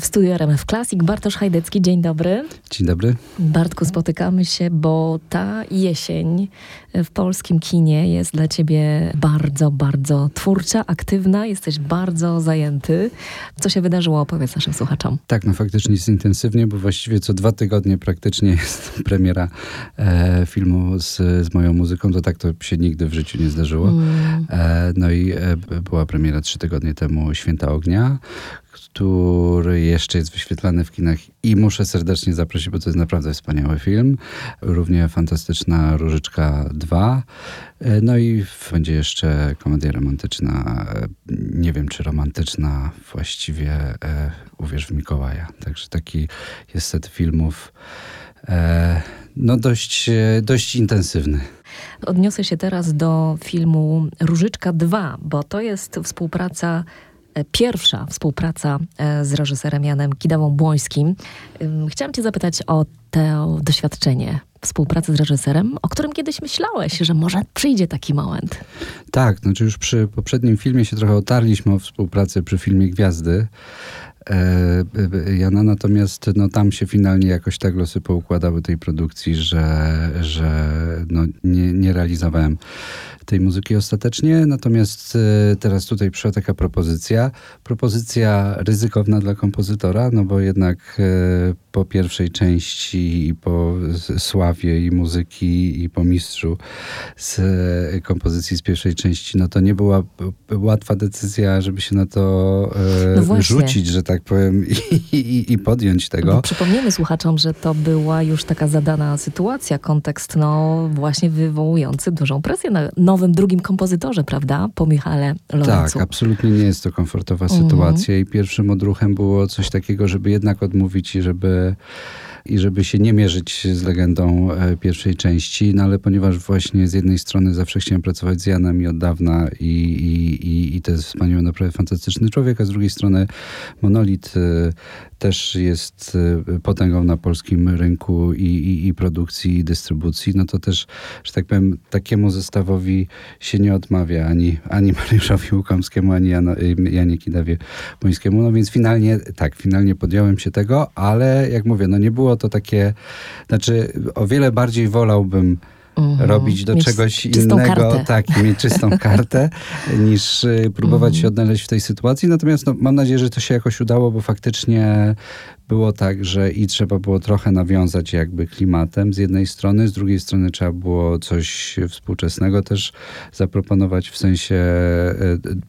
W studiu RMF Classic Bartosz Hajdecki, dzień dobry. Dzień dobry. Bartku, spotykamy się, bo ta jesień w polskim kinie jest dla ciebie bardzo, bardzo twórcza, aktywna, jesteś bardzo zajęty. Co się wydarzyło, opowiedz naszym słuchaczom. Tak, no faktycznie jest intensywnie, bo właściwie co dwa tygodnie praktycznie jest premiera e, filmu z, z moją muzyką, to tak to się nigdy w życiu nie zdarzyło. Mm. E, no i e, była premiera trzy tygodnie temu Święta Ognia, który jeszcze jest wyświetlany w kinach i muszę serdecznie zaprosić, bo to jest naprawdę wspaniały film. Równie fantastyczna Różyczka 2. No i będzie jeszcze komedia romantyczna. Nie wiem, czy romantyczna właściwie e, Uwierz w Mikołaja. Także taki jest set filmów e, no dość, dość intensywny. Odniosę się teraz do filmu Różyczka 2, bo to jest współpraca E, pierwsza współpraca e, z reżyserem Janem Kidawą-Błońskim. Chciałam cię zapytać o to doświadczenie współpracy z reżyserem, o którym kiedyś myślałeś, że może przyjdzie taki moment. Tak, znaczy już przy poprzednim filmie się trochę otarliśmy o współpracę przy filmie Gwiazdy. E, Jana, natomiast no, tam się finalnie jakoś tak losy poukładały tej produkcji, że, że no, nie, nie realizowałem tej muzyki ostatecznie. Natomiast e, teraz tutaj przyszła taka propozycja. Propozycja ryzykowna dla kompozytora, no bo jednak e, po pierwszej części i po sławie i muzyki i po mistrzu z kompozycji z pierwszej części, no to nie była łatwa decyzja, żeby się na to no rzucić, że tak tak powiem, i, i, i podjąć tego. Bo przypomniemy słuchaczom, że to była już taka zadana sytuacja, kontekst no właśnie wywołujący dużą presję na nowym drugim kompozytorze, prawda? Po Michale Lorencu. Tak, absolutnie nie jest to komfortowa mhm. sytuacja i pierwszym odruchem było coś takiego, żeby jednak odmówić i żeby äh, i żeby się nie mierzyć z legendą e, pierwszej części, no ale ponieważ właśnie z jednej strony zawsze chciałem pracować z Janem i od dawna i, i, i, i to jest wspaniały, naprawdę fantastyczny człowiek, a z drugiej strony Monolit e, też jest e, potęgą na polskim rynku i, i, i produkcji, i dystrybucji, no to też, że tak powiem, takiemu zestawowi się nie odmawia ani, ani Mariuszowi Łukomskiemu, ani Jano, Janie Kidawie Bońskiemu. No więc finalnie, tak, finalnie podjąłem się tego, ale jak mówię, no nie było to takie, znaczy o wiele bardziej wolałbym Mhm. robić do mieć czegoś innego, kartę. tak, mieć czystą kartę, niż y, próbować mhm. się odnaleźć w tej sytuacji. Natomiast no, mam nadzieję, że to się jakoś udało, bo faktycznie było tak, że i trzeba było trochę nawiązać jakby klimatem z jednej strony, z drugiej strony trzeba było coś współczesnego też zaproponować w sensie e,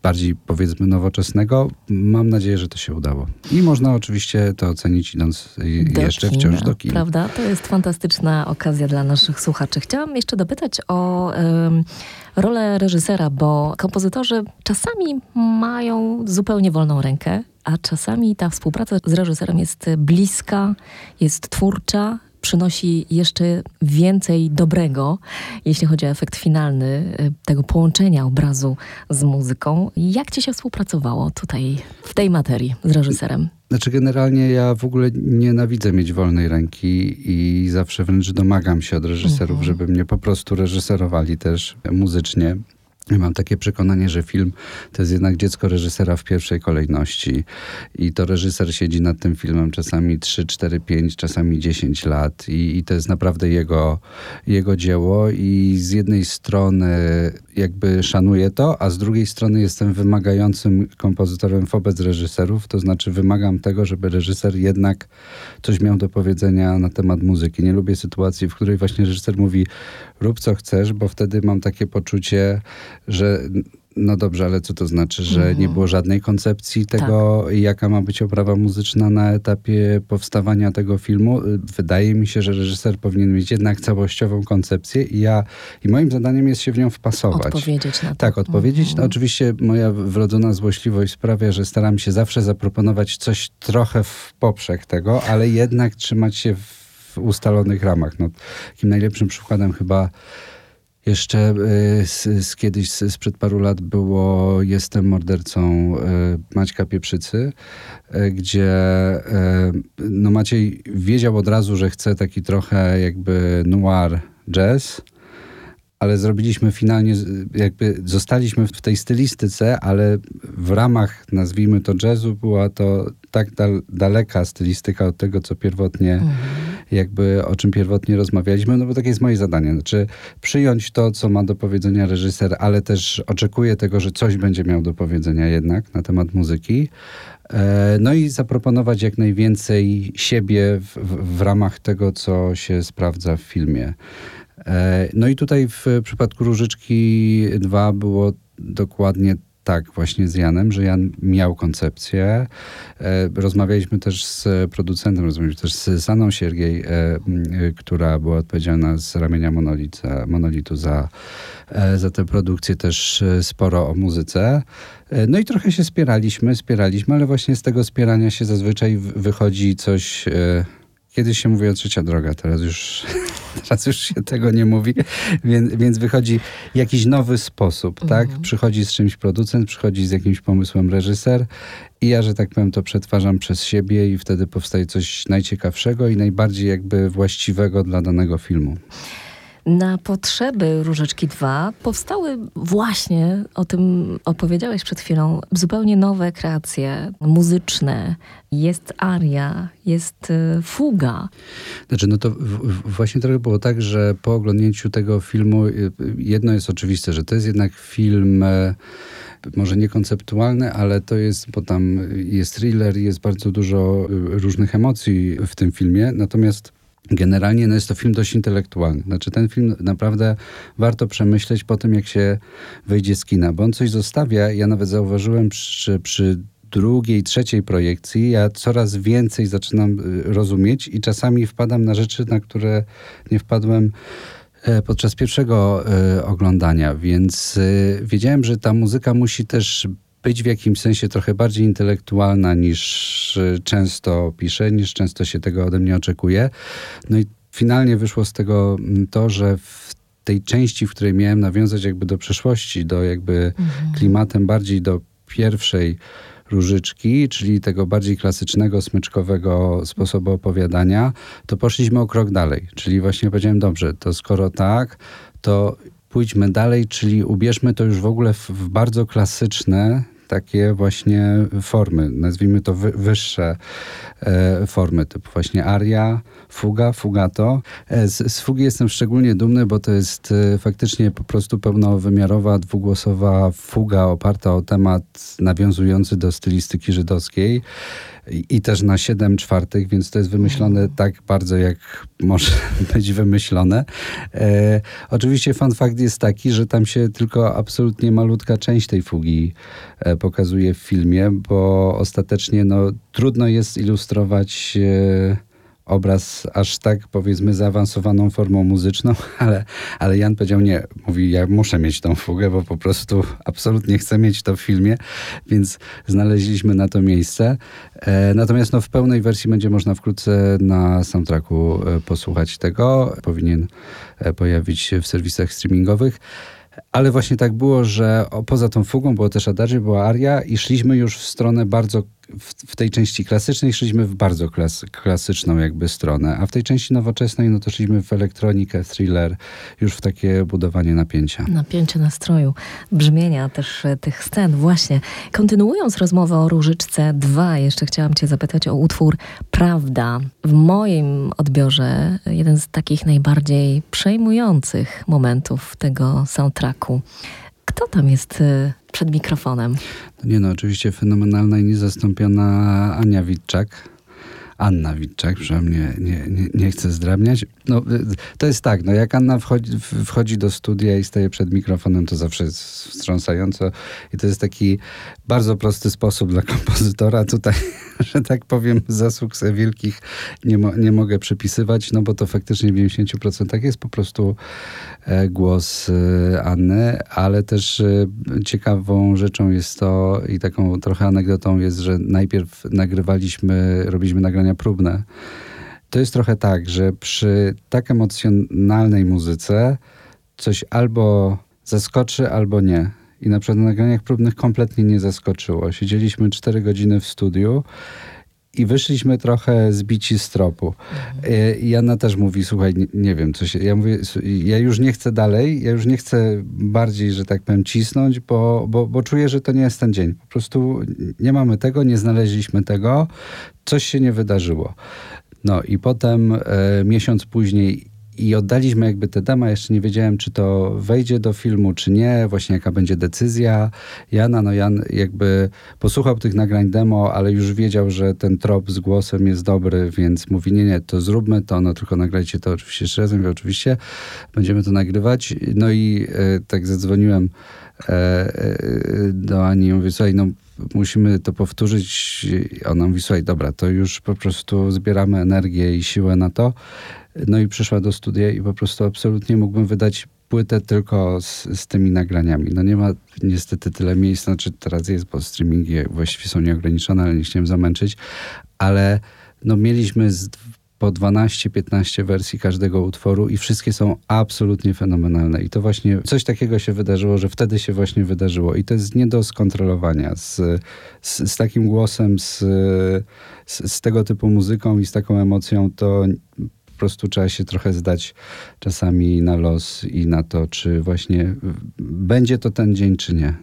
bardziej powiedzmy nowoczesnego. Mam nadzieję, że to się udało. I można oczywiście to ocenić idąc do jeszcze kina, wciąż do kina. Prawda? To jest fantastyczna okazja dla naszych słuchaczy. Chciałam jeszcze dopytać o um, rolę reżysera, bo kompozytorzy czasami mają zupełnie wolną rękę a czasami ta współpraca z reżyserem jest bliska, jest twórcza, przynosi jeszcze więcej dobrego, jeśli chodzi o efekt finalny y, tego połączenia obrazu z muzyką. Jak ci się współpracowało tutaj w tej materii z reżyserem? Znaczy generalnie ja w ogóle nienawidzę mieć wolnej ręki i zawsze wręcz domagam się od reżyserów, mhm. żeby mnie po prostu reżyserowali też muzycznie. Mam takie przekonanie, że film to jest jednak dziecko reżysera w pierwszej kolejności. I to reżyser siedzi nad tym filmem czasami 3, 4, 5, czasami 10 lat. I, i to jest naprawdę jego, jego dzieło. I z jednej strony jakby szanuję to, a z drugiej strony jestem wymagającym kompozytorem wobec reżyserów, to znaczy wymagam tego, żeby reżyser jednak coś miał do powiedzenia na temat muzyki. Nie lubię sytuacji, w której właśnie reżyser mówi rób co chcesz, bo wtedy mam takie poczucie, że no dobrze, ale co to znaczy, że nie mhm. było żadnej koncepcji tego, tak. jaka ma być oprawa muzyczna na etapie powstawania tego filmu? Wydaje mi się, że reżyser powinien mieć jednak całościową koncepcję i ja, i moim zadaniem jest się w nią wpasować. Odpowiedzieć na to. Tak, odpowiedzieć. No, oczywiście moja wrodzona złośliwość sprawia, że staram się zawsze zaproponować coś trochę w poprzek tego, ale jednak trzymać się w ustalonych ramach. No, takim najlepszym przykładem chyba jeszcze z, z kiedyś, z, sprzed paru lat było Jestem mordercą y, Maćka Pieprzycy, y, gdzie no Maciej wiedział od razu, że chce taki trochę jakby noir jazz, ale zrobiliśmy finalnie, jakby zostaliśmy w tej stylistyce, ale w ramach, nazwijmy to jazzu, była to tak dal, daleka stylistyka od tego, co pierwotnie, mhm. jakby o czym pierwotnie rozmawialiśmy, no bo takie jest moje zadanie. Znaczy przyjąć to, co ma do powiedzenia reżyser, ale też oczekuję tego, że coś będzie miał do powiedzenia jednak na temat muzyki. E, no i zaproponować jak najwięcej siebie w, w, w ramach tego, co się sprawdza w filmie. E, no i tutaj w przypadku Różyczki 2 było dokładnie tak właśnie z Janem, że Jan miał koncepcję. E, rozmawialiśmy też z producentem, rozmawialiśmy też z Saną Siergiej, e, która była odpowiedzialna z ramienia Monolita, Monolitu za, za tę produkcję, też sporo o muzyce. No i trochę się spieraliśmy, spieraliśmy, ale właśnie z tego spierania się zazwyczaj wychodzi coś Kiedyś się mówiło trzecia droga, teraz już, teraz już się tego nie mówi, więc, więc wychodzi jakiś nowy sposób, tak? mhm. tak? Przychodzi z czymś producent, przychodzi z jakimś pomysłem reżyser i ja, że tak powiem, to przetwarzam przez siebie i wtedy powstaje coś najciekawszego i najbardziej jakby właściwego dla danego filmu. Na potrzeby Różeczki 2 powstały właśnie, o tym opowiedziałeś przed chwilą, zupełnie nowe kreacje muzyczne. Jest aria, jest y, fuga. Znaczy, no to właśnie trochę było tak, że po oglądnięciu tego filmu y, jedno jest oczywiste, że to jest jednak film e, może niekonceptualny, ale to jest, bo tam jest thriller, jest bardzo dużo y, różnych emocji w tym filmie. Natomiast Generalnie no jest to film dość intelektualny. Znaczy ten film naprawdę warto przemyśleć po tym, jak się wyjdzie z kina, bo on coś zostawia. Ja nawet zauważyłem przy, przy drugiej, trzeciej projekcji ja coraz więcej zaczynam y, rozumieć i czasami wpadam na rzeczy, na które nie wpadłem e, podczas pierwszego y, oglądania, więc y, wiedziałem, że ta muzyka musi też być w jakimś sensie trochę bardziej intelektualna niż e, często piszę, niż często się tego ode mnie oczekuje. No i finalnie wyszło z tego mm, to, że w tej części, w której miałem nawiązać jakby do przeszłości, do jakby mhm. klimatem bardziej do pierwszej różyczki, czyli tego bardziej klasycznego, smyczkowego sposobu opowiadania, to poszliśmy o krok dalej. Czyli właśnie powiedziałem, dobrze, to skoro tak, to pójdźmy dalej, czyli ubierzmy to już w ogóle w, w bardzo klasyczne, takie właśnie formy, nazwijmy to wy, wyższe e, formy, typu właśnie aria, fuga, fugato. E, z, z, fugi jestem szczególnie dumny, bo to jest e, faktycznie po prostu pełnowymiarowa, dwugłosowa fuga oparta o temat nawiązujący do stylistyki żydowskiej i też na 7 czwartych, więc to jest wymyślone mm. tak bardzo, jak może być wymyślone. E, oczywiście fun fact jest taki, że tam się tylko absolutnie malutka część tej fugi e, pokazuje w filmie, bo ostatecznie no, trudno jest ilustrować e, obraz aż tak powiedzmy zaawansowaną formą muzyczną, ale, ale Jan powiedział nie, mówi ja muszę mieć tą fugę, bo po prostu absolutnie chcę mieć to w filmie, więc znaleźliśmy na to miejsce. E, natomiast no, w pełnej wersji będzie można wkrótce na soundtracku e, posłuchać tego. Powinien e, pojawić się w serwisach streamingowych. Ale właśnie tak było, że poza tą fugą było też adagio, była aria i szliśmy już w stronę bardzo w, w, tej części klasycznej szliśmy w bardzo klas, klasyczną jakby stronę, a w tej części nowoczesnej no to szliśmy w elektronikę, thriller, już w takie budowanie napięcia. Napięcie nastroju, brzmienia też e, tych scen. Właśnie, kontynuując rozmowę o Różyczce 2, jeszcze chciałam cię zapytać o utwór Prawda. W moim odbiorze jeden z takich najbardziej przejmujących momentów tego soundtracku. Kto tam jest e, przed mikrofonem? No nie no, oczywiście fenomenalna i niezastąpiona Ania Witczak. Anna Witczak, przynajmniej nie, nie, nie chcę zdrabniać. No, to jest tak, no jak Anna wchodzi, wchodzi do studia i staje przed mikrofonem, to zawsze jest wstrząsająco i to jest taki bardzo prosty sposób dla kompozytora. Tutaj, że tak powiem, zasług wielkich nie, mo nie mogę przypisywać, no bo to faktycznie w 90% jest po prostu e, głos e, Anny, ale też e, ciekawą rzeczą jest to i taką trochę anegdotą jest, że najpierw nagrywaliśmy, robiliśmy nagrania próbne. To jest trochę tak, że przy tak emocjonalnej muzyce coś albo zaskoczy, albo nie i na przykład na nagraniach próbnych kompletnie nie zaskoczyło. Siedzieliśmy 4 godziny w studiu i wyszliśmy trochę zbici z tropu. Mhm. Jana też mówi, słuchaj, nie, nie, wiem, co się... Ja mówię, ja już nie chcę dalej, ja już nie chcę bardziej, że tak powiem, cisnąć, bo, bo, bo czuję, że to nie jest ten dzień. Po prostu nie mamy tego, nie znaleźliśmy tego, coś się nie wydarzyło. No i potem e, miesiąc później i oddaliśmy jakby te dema. Jeszcze nie wiedziałem, czy to wejdzie do filmu, czy nie, właśnie jaka będzie decyzja. Jana, no Jan jakby posłuchał tych nagrań demo, ale już wiedział, że ten trop z głosem jest dobry, więc mówi, nie, nie, to zróbmy to, no tylko nagrajcie to oczywiście jeszcze raz. Mówię, oczywiście, będziemy to nagrywać. No i e, tak zadzwoniłem e, e, do Ani i mówię, słuchaj, no musimy to powtórzyć. Ona mówi, słuchaj, dobra, to już po prostu zbieramy energię i siłę na to. No i przyszła do studia i po prostu absolutnie mógłbym wydać płytę tylko z, z tymi nagraniami. No nie ma niestety tyle miejsc, znaczy teraz jest, bo streamingi właściwie są nieograniczone, ale nie chciałem zamęczyć, ale no mieliśmy z, po 12-15 wersji każdego utworu i wszystkie są absolutnie fenomenalne. I to właśnie coś takiego się wydarzyło, że wtedy się właśnie wydarzyło. I to jest nie do skontrolowania. Z, z, z takim głosem, z, z, z tego typu muzyką i z taką emocją, to prostu trzeba się trochę zdać czasami na los i na to, czy właśnie będzie to ten dzień, czy nie.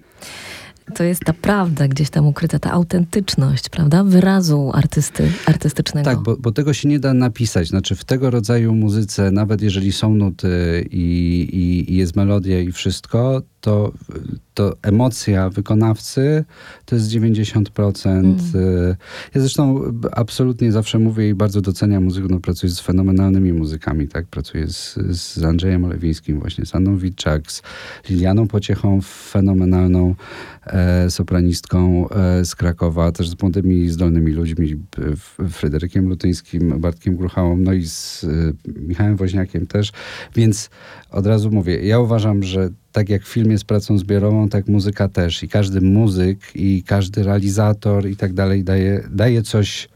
To jest ta prawda gdzieś tam ukryta, ta autentyczność, prawda? Wyrazu artysty, artystycznego. Tak, bo, bo tego się nie da napisać. Znaczy w tego rodzaju muzyce, nawet jeżeli są nuty i, i, i jest melodia i wszystko, to, to emocja wykonawcy to jest 90%. Mm. Ja zresztą absolutnie zawsze mówię i bardzo doceniam muzykę, no pracuję z fenomenalnymi muzykami, tak? Pracuję z, z Andrzejem Olewińskim, właśnie z Anną Witczak, z Lilianą Pociechą, fenomenalną e, sopranistką e, z Krakowa, też z młodymi, zdolnymi ludźmi, Fryderykiem Lutyńskim, Bartkiem Gruchałą, no i z e, Michałem Woźniakiem też, więc od razu mówię, ja uważam, że tak jak film jest pracą zbiorową, tak muzyka też. I każdy muzyk, i każdy realizator i tak dalej daje, daje coś,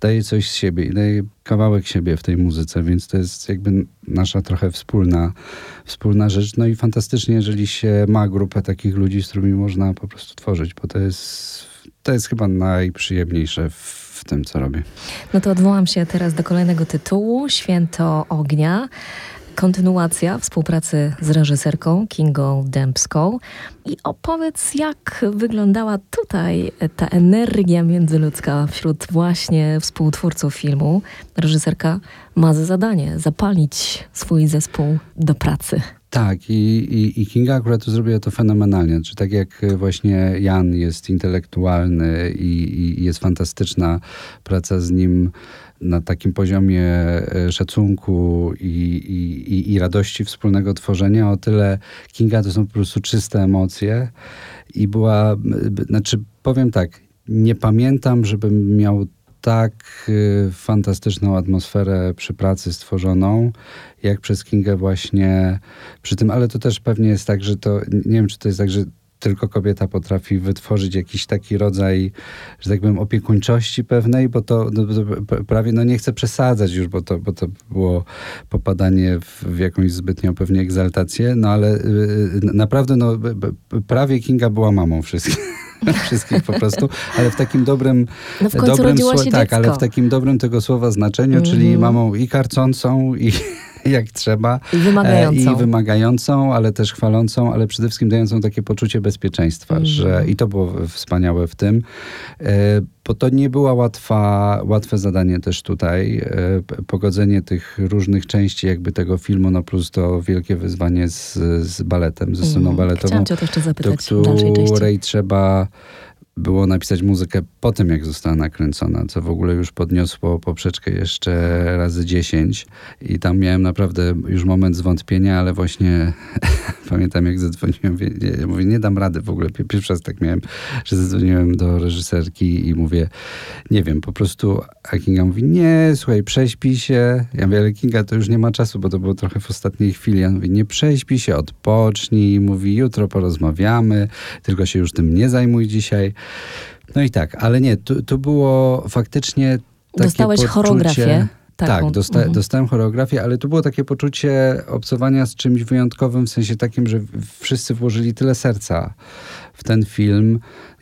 daje coś z siebie daje kawałek siebie w tej muzyce, więc to jest jakby nasza trochę wspólna, wspólna rzecz. No i fantastycznie, jeżeli się ma grupę takich ludzi, z którymi można po prostu tworzyć, bo to jest, to jest chyba najprzyjemniejsze w tym, co robię. No to odwołam się teraz do kolejnego tytułu, Święto Ognia kontynuacja współpracy z reżyserką Kingą Dębską. I opowiedz, jak wyglądała tutaj ta energia międzyludzka wśród właśnie współtwórców filmu. Reżyserka ma za zadanie zapalić swój zespół do pracy. Tak, i, i, i Kinga akurat to zrobiła to fenomenalnie. Czy tak jak właśnie Jan jest intelektualny i, i jest fantastyczna praca z nim na takim poziomie e, szacunku i, i, i, radości wspólnego tworzenia, o tyle Kinga to są po prostu czyste emocje. I była, znaczy powiem tak, nie pamiętam, żebym miał tak e, fantastyczną atmosferę przy pracy stworzoną, jak przez Kingę właśnie przy tym, ale to też pewnie jest tak, że to, nie wiem, czy to jest tak, że tylko kobieta potrafi wytworzyć jakiś taki rodzaj, że tak powiem, opiekuńczości pewnej, bo to, no, to prawie, no nie chcę przesadzać już, bo to, bo to było popadanie w, w jakąś zbytnią pewnie egzaltację, no ale y, y naprawdę, no prawie Kinga była mamą wszystkich wszystkich po prostu, ale w takim dobrym, no w dobrym tak, ale w takim dobrym tego słowa znaczeniu, mm czyli mhm. mamą i karcącą i jak trzeba. I wymagającą. E, I wymagającą, ale też chwalącą, ale przede wszystkim dającą takie poczucie bezpieczeństwa, mm. że i to było wspaniałe w tym, e, bo to nie było łatwa, łatwe zadanie też tutaj. E, pogodzenie tych różnych części jakby tego filmu, no plus to wielkie wyzwanie z, z baletem, ze sceną mm. baletową. Chciałam cię to jeszcze zapytać do której trzeba było napisać muzykę po tym, jak została nakręcona, co w ogóle już podniosło poprzeczkę jeszcze razy 10 i tam miałem naprawdę już moment zwątpienia, ale właśnie pamiętam jak zadzwoniłem, mówię, nie dam rady w ogóle, pierwszy raz tak miałem, że zadzwoniłem do reżyserki i mówię, nie wiem, po prostu, a Kinga mówi, nie, słuchaj, prześpij się, ja mówię, ale Kinga to już nie ma czasu, bo to było trochę w ostatniej chwili, ja mówię, nie prześpij się, odpocznij, mówi, jutro porozmawiamy, tylko się już tym nie zajmuj dzisiaj. No i tak, ale nie, tu, tu było faktycznie takie Dostałeś poczucie... choreografię. Tak, dosta mhm. dostałem choreografię, ale tu było takie poczucie obcowania z czymś wyjątkowym, w sensie takim, że wszyscy włożyli tyle serca w ten film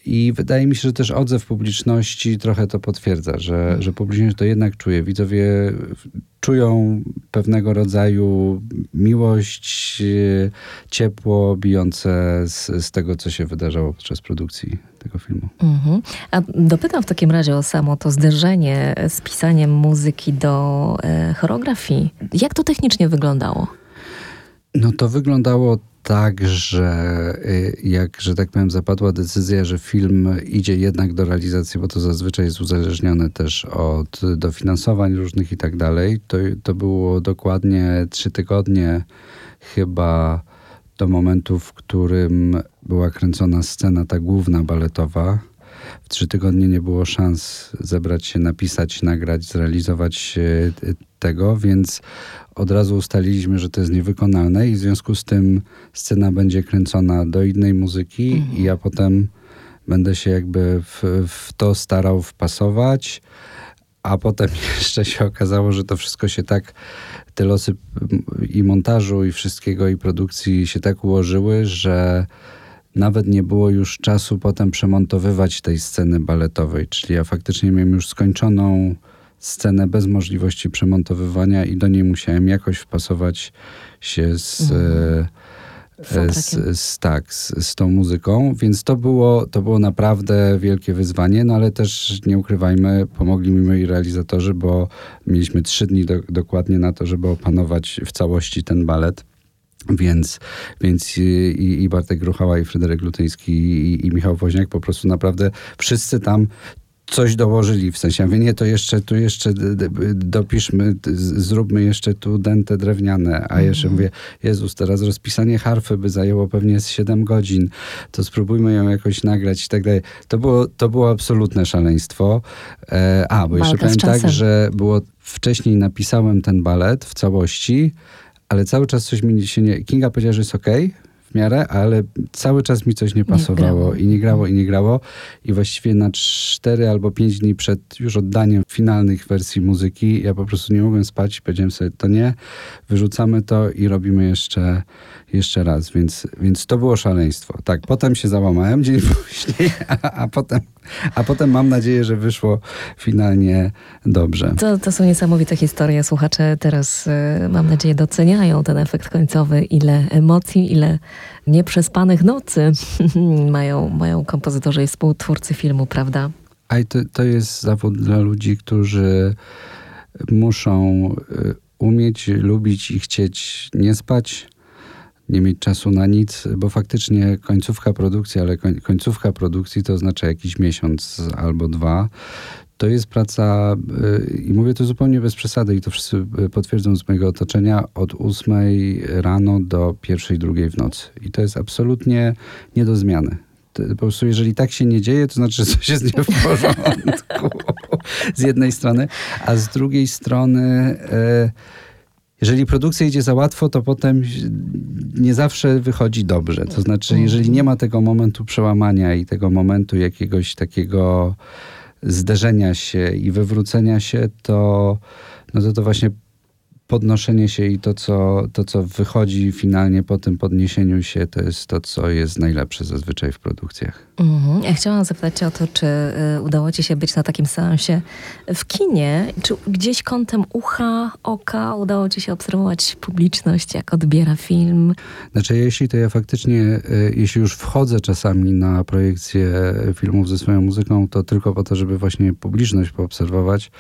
I wydaje mi się, że też odzew publiczności trochę to potwierdza, że, że publiczność to jednak czuje. Widzowie czują pewnego rodzaju miłość, ciepło bijące z, z tego, co się wydarzało podczas produkcji tego filmu. Mhm. A dopytam w takim razie o samo to zderzenie z pisaniem muzyki do e, choreografii. Jak to technicznie wyglądało? No to wyglądało tak, że y, jak, że tak powiem, zapadła decyzja, że film idzie jednak do realizacji, bo to zazwyczaj jest uzależnione też od dofinansowań różnych i tak dalej, to, to było dokładnie trzy tygodnie chyba do momentu, w którym była kręcona scena ta główna baletowa. Trzy tygodnie nie było szans zebrać się, napisać, nagrać, zrealizować y, tego, więc od razu ustaliliśmy, że to jest niewykonalne i w związku z tym scena będzie kręcona do innej muzyki mhm. i ja potem będę się jakby w, w to starał wpasować, a potem jeszcze się okazało, że to wszystko się tak, te losy i montażu i wszystkiego i produkcji się tak ułożyły, że nawet nie było już czasu potem przemontowywać tej sceny baletowej, czyli ja faktycznie miałem już skończoną scenę bez możliwości przemontowywania i do niej musiałem jakoś wpasować się z, mhm. E, z, z, tak, z, z, tą muzyką, więc to było, to było naprawdę wielkie wyzwanie, no ale też nie ukrywajmy, pomogli mi moi realizatorzy, bo mieliśmy trzy dni do, dokładnie na to, żeby opanować w całości ten balet. Więc, więc i, i Bartek Gruchała, i Fryderyk Lutyński, i, i Michał Woźniak po prostu naprawdę wszyscy tam coś dołożyli, w sensie, ja mówię, nie, to jeszcze, tu jeszcze dopiszmy, zróbmy jeszcze tu dęte drewniane, a jeszcze -hmm. mówię, Jezus, teraz rozpisanie harfy by zajęło pewnie z 7 godzin, to spróbujmy ją jakoś nagrać i tak dalej. To było, to było absolutne szaleństwo. E, a, bo jeszcze powiem tak, że było, wcześniej napisałem ten balet w całości, ale cały czas coś mi się nie... Kinga powiedziała, że jest okej, okay, w miarę, ale cały czas mi coś nie pasowało nie i nie grało i nie grało. I właściwie na cztery albo pięć dni przed już oddaniem finalnych wersji muzyki ja po prostu nie mogłem spać i powiedziałem sobie to nie, wyrzucamy to i robimy jeszcze, jeszcze raz, więc, więc to było szaleństwo. Tak, potem się załamałem dzień później, a, a potem a potem mam nadzieję, że wyszło finalnie dobrze. To, to są niesamowite historie. Słuchacze teraz, y, mam nadzieję, doceniają ten efekt końcowy. Ile emocji, ile nieprzespanych nocy mają, mają kompozytorzy i współtwórcy filmu, prawda? A to, to jest zawód dla ludzi, którzy muszą y, umieć, lubić i chcieć nie spać, nie mieć czasu na nic, bo faktycznie końcówka produkcji, ale końcówka produkcji to oznacza jakiś miesiąc albo dwa. To jest praca, y, i mówię to zupełnie bez przesady, i to wszyscy y, potwierdzą z mojego otoczenia, od ósmej rano do pierwszej, drugiej w nocy. I to jest absolutnie nie do zmiany. Po prostu jeżeli tak się nie dzieje, to znaczy, że coś jest nie w porządku. z jednej strony, a z drugiej strony. Yy, jeżeli produkcja idzie za łatwo, to potem nie zawsze wychodzi dobrze. To znaczy, jeżeli nie ma tego momentu przełamania i tego momentu jakiegoś takiego zderzenia się i wywrócenia się, to, no to, to właśnie podnoszenie się i to co, to, co wychodzi finalnie po tym podniesieniu się, to jest to, co jest najlepsze zazwyczaj w produkcjach. Mhm. Ja chciałam zapytać o to, czy y, udało ci się być na takim seansie w kinie, czy gdzieś kątem ucha, oka udało ci się obserwować publiczność, jak odbiera film? Znaczy, jeśli to ja faktycznie, y, jeśli już wchodzę czasami na projekcję filmów ze swoją muzyką, to tylko po to, żeby właśnie publiczność poobserwować,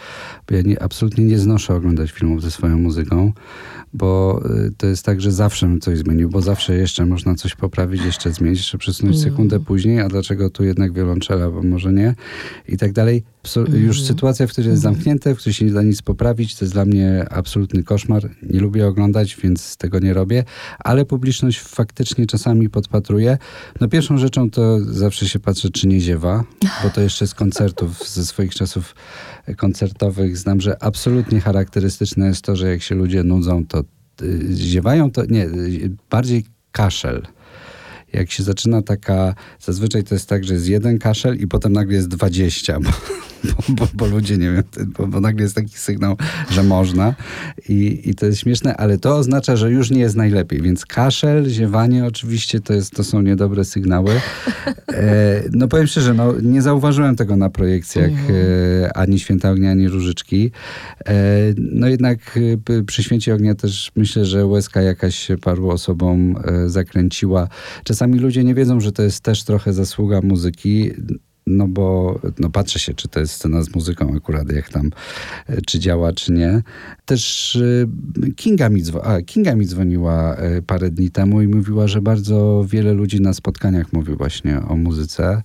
bo ja nie, absolutnie nie znoszę oglądać filmów ze swoją muzyką, ago. Bo y, to jest tak, że zawsze bym coś zmienił, bo zawsze jeszcze można coś poprawić, jeszcze zmienić, jeszcze przesunąć mm. sekundę później, a dlaczego tu jednak wiolonczela, bo może nie i tak dalej. Mm. Już sytuacja, w której jest mm. zamknięte, w której się nie da nic poprawić, to jest dla mnie absolutny koszmar. Nie lubię oglądać, więc tego nie robię, ale publiczność faktycznie czasami podpatruje. No pierwszą rzeczą to zawsze się patrzę, czy nie ziewa, bo to jeszcze z koncertów, ze swoich czasów koncertowych znam, że absolutnie charakterystyczne jest to, że jak się ludzie nudzą, to ziewają, to nie, bardziej kaszel jak się zaczyna taka, zazwyczaj to jest tak, że jest jeden kaszel i potem nagle jest dwadzieścia, bo, bo, bo, ludzie, nie wiem, bo, bo, nagle jest taki sygnał, że można I, i to jest śmieszne, ale to oznacza, że już nie jest najlepiej, więc kaszel, ziewanie oczywiście to, jest, to są niedobre sygnały. E, no powiem szczerze, no, nie zauważyłem tego na projekcjach mm. e, ani Święta Ognia, ani Różyczki. E, no jednak e, przy Święcie Ognia też myślę, że łezka jakaś paru osobom e, zakręciła. Czasami ludzie nie wiedzą, że to jest też trochę zasługa muzyki no bo no patrzę się, czy to jest scena z muzyką akurat, jak tam, e, czy działa, czy nie. Też e, Kinga mi, a, Kinga mi dzwoniła e, parę dni temu i mówiła, że bardzo wiele ludzi na spotkaniach mówi właśnie o muzyce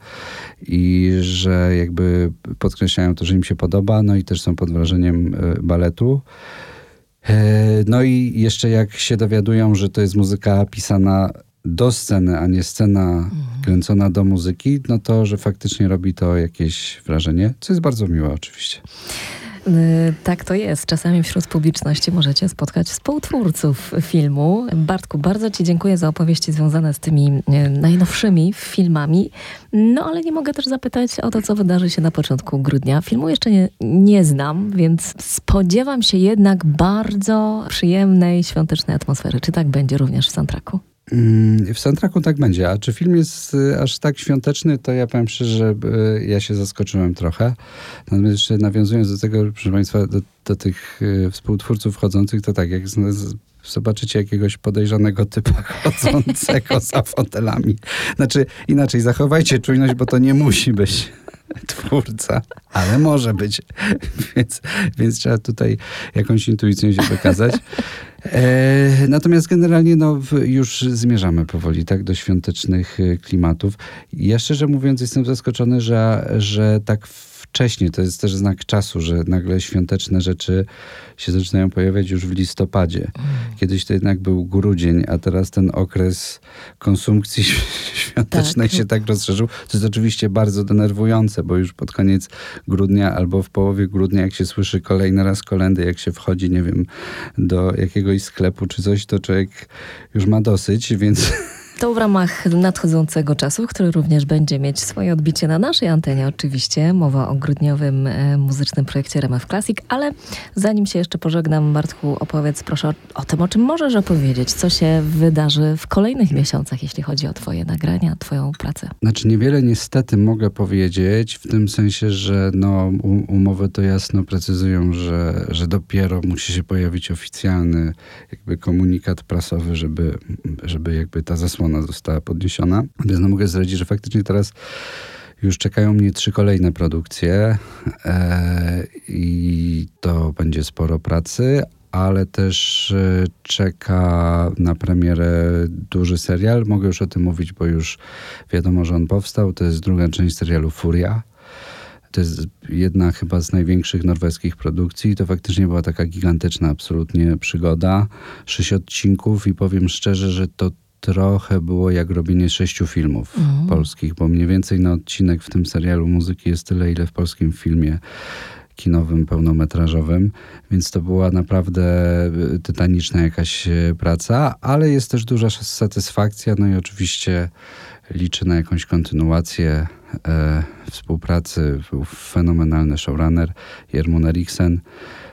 i że jakby podkreślają to, że im się podoba, no i też są pod wrażeniem baletu. No i jeszcze jak się dowiadują, że to jest muzyka pisana do sceny, a nie scena mhm. kręcona do muzyki, no to, że faktycznie robi to jakieś wrażenie, co jest bardzo miłe oczywiście. Y, tak to jest. Czasami wśród publiczności możecie spotkać współtwórców filmu. Bartku, bardzo Ci dziękuję za opowieści związane z tymi y, najnowszymi filmami. No ale nie mogę też zapytać o to, co wydarzy się na początku grudnia. Filmu jeszcze nie, nie znam, więc spodziewam się jednak bardzo przyjemnej, świątecznej atmosfery. Czy tak będzie również w soundtracku? W soundtracku tak będzie. A czy film jest y, aż tak świąteczny, to ja powiem szczerze, że y, ja się zaskoczyłem trochę. Natomiast jeszcze nawiązując do tego, proszę Państwa, do, do tych y, współtwórców wchodzących, to tak, jak zobaczycie jakiegoś podejrzanego typa chodzącego za fotelami. Znaczy, inaczej, zachowajcie czujność, bo to nie musi być twórca, ale może być. Więc, więc trzeba tutaj jakąś intuicją się wykazać. E, natomiast generalnie no, już zmierzamy powoli tak, do świątecznych e, klimatów. Ja szczerze mówiąc jestem zaskoczony, że, że tak wcześnie. To jest też znak czasu, że nagle świąteczne rzeczy się zaczynają pojawiać już w listopadzie. Mm. Kiedyś to jednak był grudzień, a teraz ten okres konsumpcji świątecznej tak. się tak rozszerzył. To jest oczywiście bardzo denerwujące, bo już pod koniec grudnia albo w połowie grudnia, jak się słyszy kolejny raz kolendy, jak się wchodzi, nie wiem, do jakiegoś sklepu czy coś, to człowiek już ma dosyć, więc To w ramach nadchodzącego czasu, który również będzie mieć swoje odbicie na naszej antenie oczywiście. Mowa o grudniowym e, muzycznym projekcie RMF Classic, ale zanim się jeszcze pożegnam, Bartku, opowiedz proszę o, o, tym, o czym możesz opowiedzieć, co się wydarzy w kolejnych miesiącach, jeśli chodzi o twoje nagrania, twoją pracę. Znaczy niewiele niestety mogę powiedzieć, w tym sensie, że no, umowy to jasno precyzują, że, że dopiero musi się pojawić oficjalny jakby komunikat prasowy, żeby, żeby jakby ta zasłona ona została podniesiona. Więc no mogę zdradzić, że faktycznie teraz już czekają mnie trzy kolejne produkcje e, i to będzie sporo pracy, ale też e, czeka na premierę duży serial. Mogę już o tym mówić, bo już wiadomo, że on powstał. To jest druga część serialu Furia. To jest jedna chyba z największych norweskich produkcji. To faktycznie była taka gigantyczna absolutnie przygoda. Sześć odcinków i powiem szczerze, że to trochę było jak robienie sześciu filmów mhm. polskich, bo mniej więcej na odcinek w tym serialu muzyki jest tyle, ile w polskim filmie kinowym, pełnometrażowym, więc to była naprawdę y, tytaniczna jakaś y, praca, ale jest też duża satysfakcja, no i oczywiście liczę na jakąś kontynuację e, współpracy. Był fenomenalny showrunner Jermun Eriksen,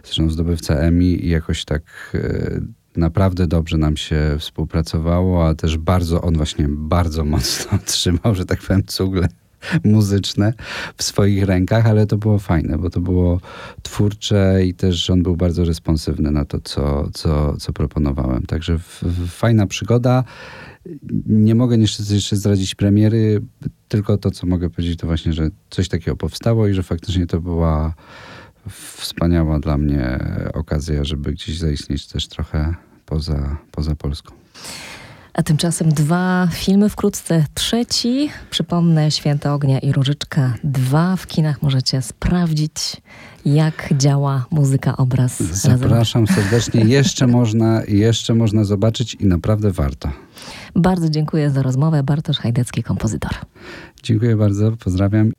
zresztą zdobywca Emmy i jakoś tak e, naprawdę dobrze nam się współpracowało, a też bardzo, on właśnie bardzo mocno trzymał, że tak powiem, cugle muzyczne w swoich rękach, ale to było fajne, bo to było twórcze i też on był bardzo responsywny na to, co, co, co proponowałem. Także fajna przygoda. Nie mogę niestety jeszcze zdradzić premiery, tylko to, co mogę powiedzieć, to właśnie, że coś takiego powstało i że faktycznie to była wspaniała dla mnie okazja, żeby gdzieś zaistnieć też trochę poza, poza Polską. A tymczasem dwa filmy wkrótce. Trzeci, przypomnę, Święta Ognia i Różyczka. Dwa w kinach możecie sprawdzić, jak działa muzyka, obraz. Zapraszam razem. serdecznie. Jeszcze można, jeszcze można zobaczyć i naprawdę warto. Bardzo dziękuję za rozmowę. Bartosz Hajdecki, kompozytor. Dziękuję bardzo, pozdrawiam.